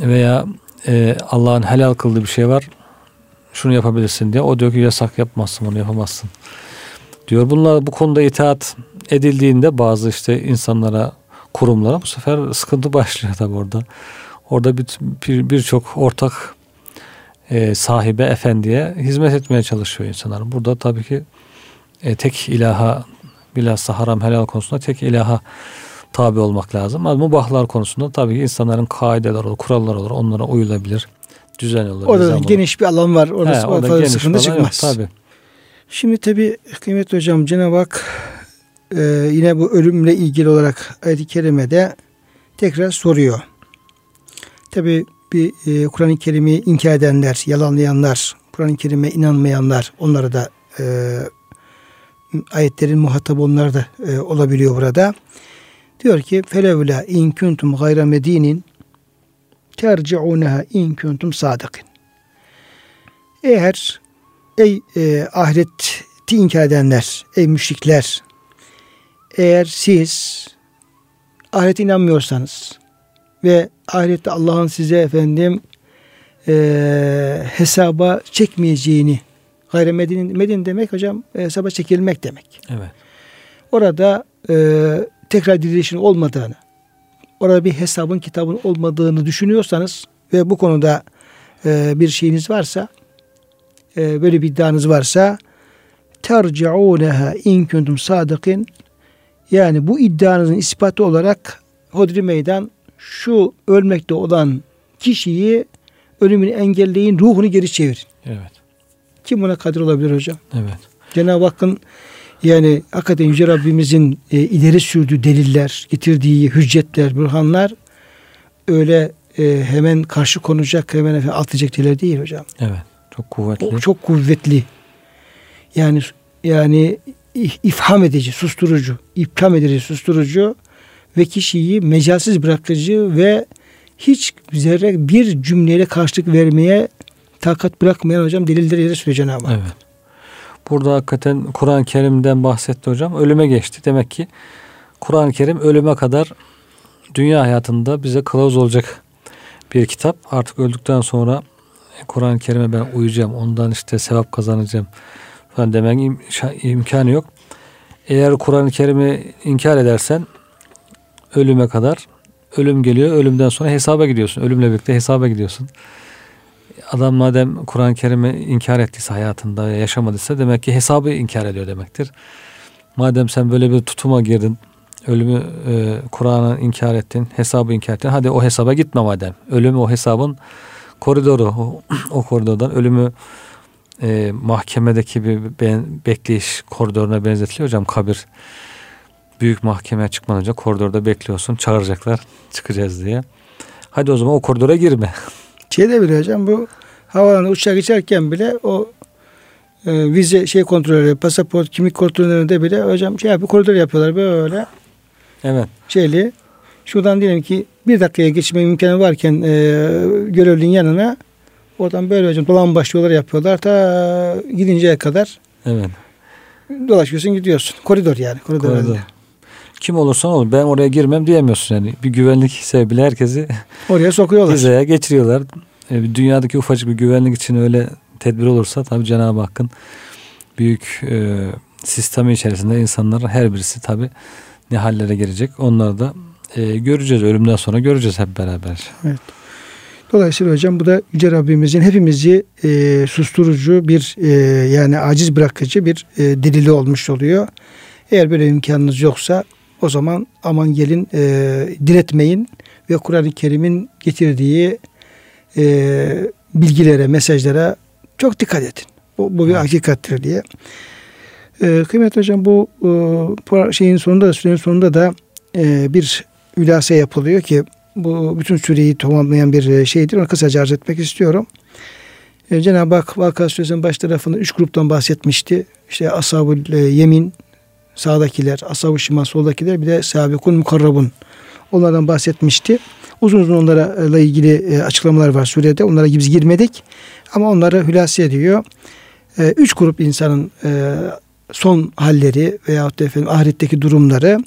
Veya e, Allah'ın helal kıldığı bir şey var. Şunu yapabilirsin diye. O diyor ki yasak yapmazsın bunu yapamazsın. Diyor bunlar bu konuda itaat edildiğinde bazı işte insanlara kurumlara bu sefer sıkıntı başlıyor tabi orada. Orada birçok bir, birçok ortak e, sahibe efendiye hizmet etmeye çalışıyor insanlar. Burada tabii ki e, tek ilaha bilhassa haram helal konusunda tek ilaha tabi olmak lazım. Ama mubahlar konusunda tabii ki insanların kaideler olur, kurallar olur. Onlara uyulabilir. Düzen olur. Orada olur. geniş bir alan var. Orada, He, orada fazla sıkıntı falan yok, çıkmaz. tabii. Şimdi tabi kıymetli hocam Cenab-ı Hak e, yine bu ölümle ilgili olarak ayet-i kerimede tekrar soruyor. Tabi bir e, Kur'an-ı Kerim'i inkar edenler, yalanlayanlar, Kur'an-ı Kerim'e inanmayanlar onları da e, ayetlerin muhatabı onlar da e, olabiliyor burada. Diyor ki felevla in kuntum gayra medinin terci'uneha in kuntum sadıkın. Eğer ey e, ahireti inkar edenler, ey müşrikler eğer siz ahirete inanmıyorsanız ve ahirette Allah'ın size efendim e, hesaba çekmeyeceğini gayri medin, medin demek hocam hesaba çekilmek demek. Evet. Orada e, tekrar dirilişin olmadığını, orada bir hesabın kitabın olmadığını düşünüyorsanız ve bu konuda e, bir şeyiniz varsa, e, böyle bir iddianız varsa, terci'uneha in kuntum sadıkin yani bu iddianızın ispatı olarak hodri meydan şu ölmekte olan kişiyi ölümünü engelleyin, ruhunu geri çevirin. Evet. Kim buna kadir olabilir hocam? Evet. Cenab-ı Hakk'ın yani hakikaten Yüce Rabbimizin e, ileri sürdüğü deliller, getirdiği hüccetler, bürhanlar öyle e, hemen karşı konacak, hemen atlayacak deliller değil hocam. Evet. Çok kuvvetli. O çok kuvvetli. Yani yani if- ifham edici, susturucu, iptam edici, susturucu ve kişiyi mecalsiz bırakıcı ve hiç zerre bir cümleyle karşılık vermeye takat bırakmayan hocam delilleri yere sürüyor Cenab-ı Hak. Evet. Burada hakikaten Kur'an-ı Kerim'den bahsetti hocam. Ölüme geçti. Demek ki Kur'an-ı Kerim ölüme kadar dünya hayatında bize kılavuz olacak bir kitap. Artık öldükten sonra Kur'an-ı Kerim'e ben uyacağım. Ondan işte sevap kazanacağım falan demek im- imkanı yok. Eğer Kur'an-ı Kerim'i inkar edersen ölüme kadar ölüm geliyor. Ölümden sonra hesaba gidiyorsun. Ölümle birlikte hesaba gidiyorsun. Adam madem Kur'an-ı Kerim'i inkar ettiyse hayatında yaşamadıysa demek ki hesabı inkar ediyor demektir. Madem sen böyle bir tutuma girdin, ölümü e, Kur'an'ı inkar ettin, hesabı inkar ettin. Hadi o hesaba gitme madem. Ölümü o hesabın koridoru, o, o koridordan ölümü e, mahkemedeki bir ben, bekleyiş koridoruna benzetiliyor hocam kabir. Büyük mahkemeye çıkmadan önce koridorda bekliyorsun. Çağıracaklar çıkacağız diye. Hadi o zaman o koridora girme. Şeyde bile hocam bu havaalanı uçağa geçerken bile o e, vize şey kontrolleri, pasaport, kimlik kontrollerinde bile hocam şey yapıyor, koridor yapıyorlar böyle Evet. şeyli. Şuradan diyelim ki bir dakikaya geçme imkanı varken e, görevlinin yanına oradan böyle hocam dolan başlıyorlar yapıyorlar. Ta gidinceye kadar Evet. dolaşıyorsun gidiyorsun. Koridor yani. Koridor. Koridor. halinde. Kim olursan ol ben oraya girmem diyemiyorsun yani. Bir güvenlik sebebiyle herkesi Oraya sokuyorlar. hizaya geçiriyorlar. E, dünyadaki ufacık bir güvenlik için öyle tedbir olursa tabi Cenab-ı Hakk'ın büyük e, sistemi içerisinde insanların her birisi tabi ne hallere girecek. Onları da e, göreceğiz. Ölümden sonra göreceğiz hep beraber. Dolayısıyla hocam bu da Yüce Rabbimizin hepimizi e, susturucu bir e, yani aciz bırakıcı bir e, delili olmuş oluyor. Eğer böyle imkanınız yoksa o zaman aman gelin e, diretmeyin ve Kur'an-ı Kerim'in getirdiği e, bilgilere, mesajlara çok dikkat edin. Bu, bu bir hakikattir diye. E, kıymetli hocam bu e, şeyin sonunda da sürenin sonunda da e, bir ülase yapılıyor ki bu bütün süreyi tamamlayan bir e, şeydir. Onu kısaca arz etmek istiyorum. E, Cenab-ı Hak Vakıa Suresinin baş tarafında üç gruptan bahsetmişti. İşte ashab yemin sağdakiler, ashab-ı şimal soldakiler bir de sabikun mukarrabun. Onlardan bahsetmişti. Uzun uzun onlarla ilgili e, açıklamalar var surede. Onlara biz girmedik. Ama onları hülasa ediyor. E, Üç grup insanın e, son halleri veyahut da efendim ahiretteki durumları.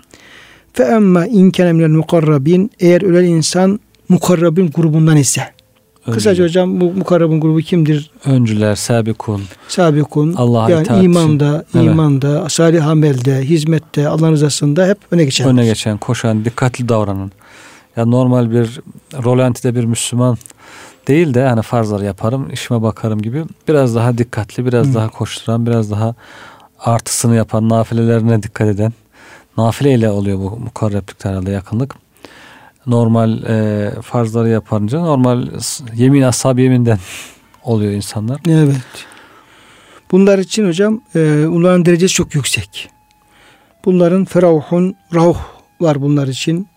Fe emme in kâne minel mukarrabin eğer ölen insan mukarrabin grubundan ise. Kısaca Öncüler, hocam bu mukarrabın grubu kimdir? öncüler sabikun. Sabikun. Allah'a yani itaat. imanda, Evet. imanda, salih amelde, hizmette, Allah'ın rızasında hep öne geçen. öne geçen, koşan, dikkatli davranan. Ya normal bir rolantide bir Müslüman değil de hani farzları yaparım, işime bakarım gibi biraz daha dikkatli, biraz Hı. daha koşturan, biraz daha artısını yapan, nafilelerine dikkat eden. Nafile ile oluyor bu mukarreplik herhalde yakınlık. Normal e, farzları yapınca normal yemin ashab yeminden oluyor insanlar. Evet. Bunlar için hocam e, onların derecesi çok yüksek. Bunların ferahun, rauh var bunlar için.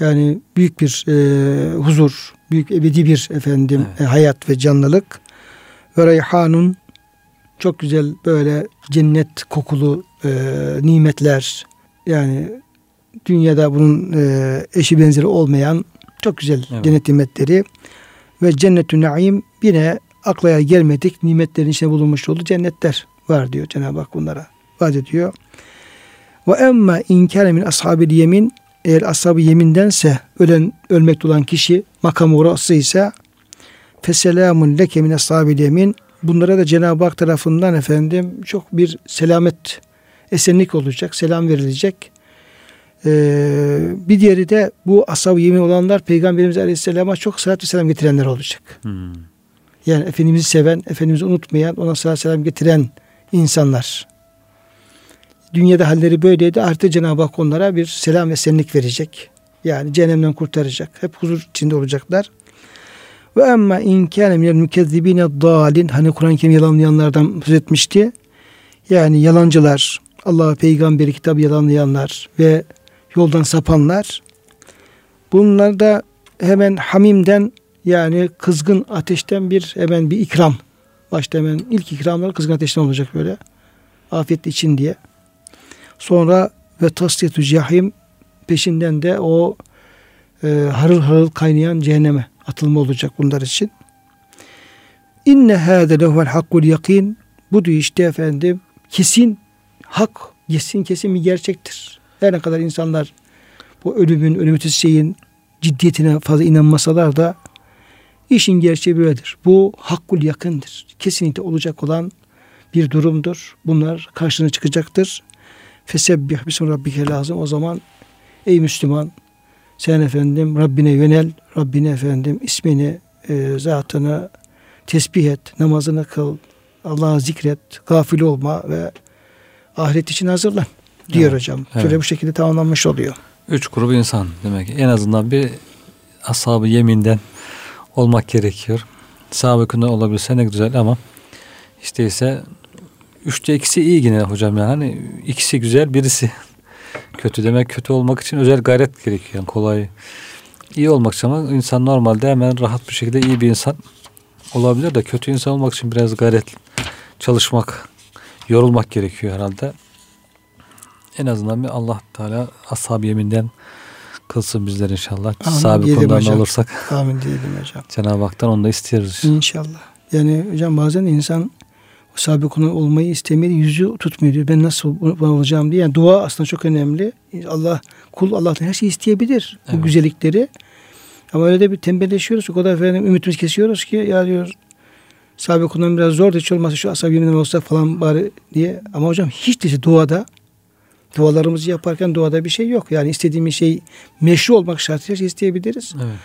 Yani büyük bir e, huzur, büyük ebedi bir efendim Evet. e, hayat ve canlılık. Ve reyhanun çok güzel böyle cennet kokulu e, nimetler. Yani dünyada bunun e, eşi benzeri olmayan çok güzel Evet. cennet nimetleri ve cennetü naim yine aklaya gelmedik nimetlerin içinde bulunmuş olduğu cennetler var diyor Cenab-ı Hak bunlara. Vaat ediyor. Ve emme inkâne min ashabil yemin eğer ashab-ı yemindense ölen ölmekte olan kişi makam orası ise feselamun leke min ashabil yemin bunlara da Cenab-ı Hak tarafından efendim çok bir selamet esenlik olacak. Selam verilecek. Ee, bir diğeri de bu ashab-ı yemin olanlar Peygamberimiz Aleyhisselam'a çok salat ve selam getirenler olacak. Hmm. Yani Efendimiz'i seven, Efendimiz'i unutmayan, ona salat selam getiren insanlar. Dünyada halleri böyleydi. Artık Cenab-ı Hak onlara bir selam ve senlik verecek. Yani cehennemden kurtaracak. Hep huzur içinde olacaklar. Ve emma in kâne minel mükezzibine dalin. Hani Kur'an-ı Kerim yalanlayanlardan söz etmişti. Yani yalancılar, Allah'ı peygamberi kitabı yalanlayanlar ve yoldan sapanlar. Bunlar da hemen hamimden yani kızgın ateşten bir hemen bir ikram. Başta hemen ilk ikramlar kızgın ateşten olacak böyle. Afiyet için diye. Sonra ve tasdiyetü cahim peşinden de o e, harıl harıl kaynayan cehenneme atılma olacak bunlar için. İnne hâde lehuvel hakkul yakin. Bu diyor işte efendim kesin hak, kesin kesin bir gerçektir. Her ne kadar insanlar bu ölümün, ölüm şeyin ciddiyetine fazla inanmasalar da işin gerçeği böyledir. Bu hakkul yakındır. Kesinlikle olacak olan bir durumdur. Bunlar karşına çıkacaktır. Fesebbih bismi rabbike lazım. O zaman ey Müslüman sen efendim Rabbine yönel. Rabbine efendim ismini, e, zatını tesbih et. Namazını kıl. Allah'a zikret. Gafil olma ve ahiret için hazırlan diyor evet, hocam. Evet. Böyle bu şekilde tamamlanmış oluyor. Üç grup insan demek. En azından bir ashab yeminden olmak gerekiyor. Sahabı olabilse ne güzel ama işte ise üçte ikisi iyi yine hocam yani hani ikisi güzel birisi kötü demek kötü olmak için özel gayret gerekiyor yani kolay iyi olmak için ama insan normalde hemen rahat bir şekilde iyi bir insan olabilir de kötü insan olmak için biraz gayret çalışmak yorulmak gerekiyor herhalde en azından bir Allah Teala ashab yeminden kılsın bizler inşallah. Amin Sahabe konularına olursak. Amin diyelim hocam. Cenab-ı Hak'tan onu da istiyoruz. İnşallah. Yani hocam bazen insan o sahabe konu olmayı istemeli yüzü tutmuyor diyor. Ben nasıl olacağım diye. Yani dua aslında çok önemli. Allah kul Allah'tan her şeyi isteyebilir. Evet. Bu güzellikleri. Ama öyle de bir tembelleşiyoruz. O kadar efendim ümitimizi kesiyoruz ki ya diyor sahabe konudan biraz zor da hiç olmazsa şu ashab yeminden olsa falan bari diye. Ama hocam hiç değilse duada dualarımızı yaparken duada bir şey yok. Yani istediğimiz şey meşru olmak şartıyla şey isteyebiliriz. Evet.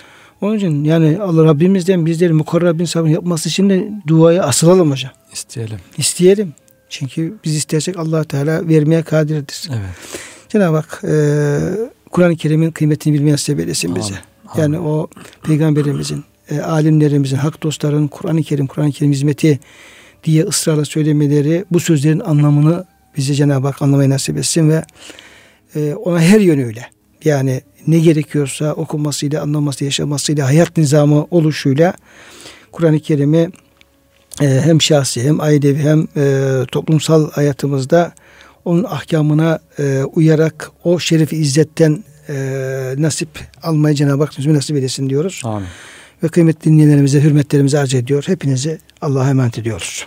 Onun için yani Allah Rabbimizden bizleri mukarrabin sabrını yapması için de duaya asılalım hocam. İsteyelim. İsteyelim. Çünkü biz istersek allah Teala vermeye kadirdir. Evet. Cenab-ı Hak e, Kur'an-ı Kerim'in kıymetini bilmeye nasip eylesin bize. Amin. Yani o peygamberimizin, e, alimlerimizin, hak dostların Kur'an-ı Kerim, Kur'an-ı Kerim hizmeti diye ısrarla söylemeleri bu sözlerin anlamını bize Cenab-ı Hak anlamayı nasip etsin ve e, ona her yönüyle yani ne gerekiyorsa okumasıyla, anlamasıyla, yaşamasıyla, hayat nizamı oluşuyla Kur'an-ı Kerim'i e, hem şahsi hem ailevi hem e, toplumsal hayatımızda onun ahkamına e, uyarak o şerefi izzetten e, nasip almayı Cenab-ı Hak nasip edesin diyoruz. Amin. Ve kıymetli dinleyenlerimize hürmetlerimizi arz ediyor. Hepinizi Allah'a emanet ediyoruz.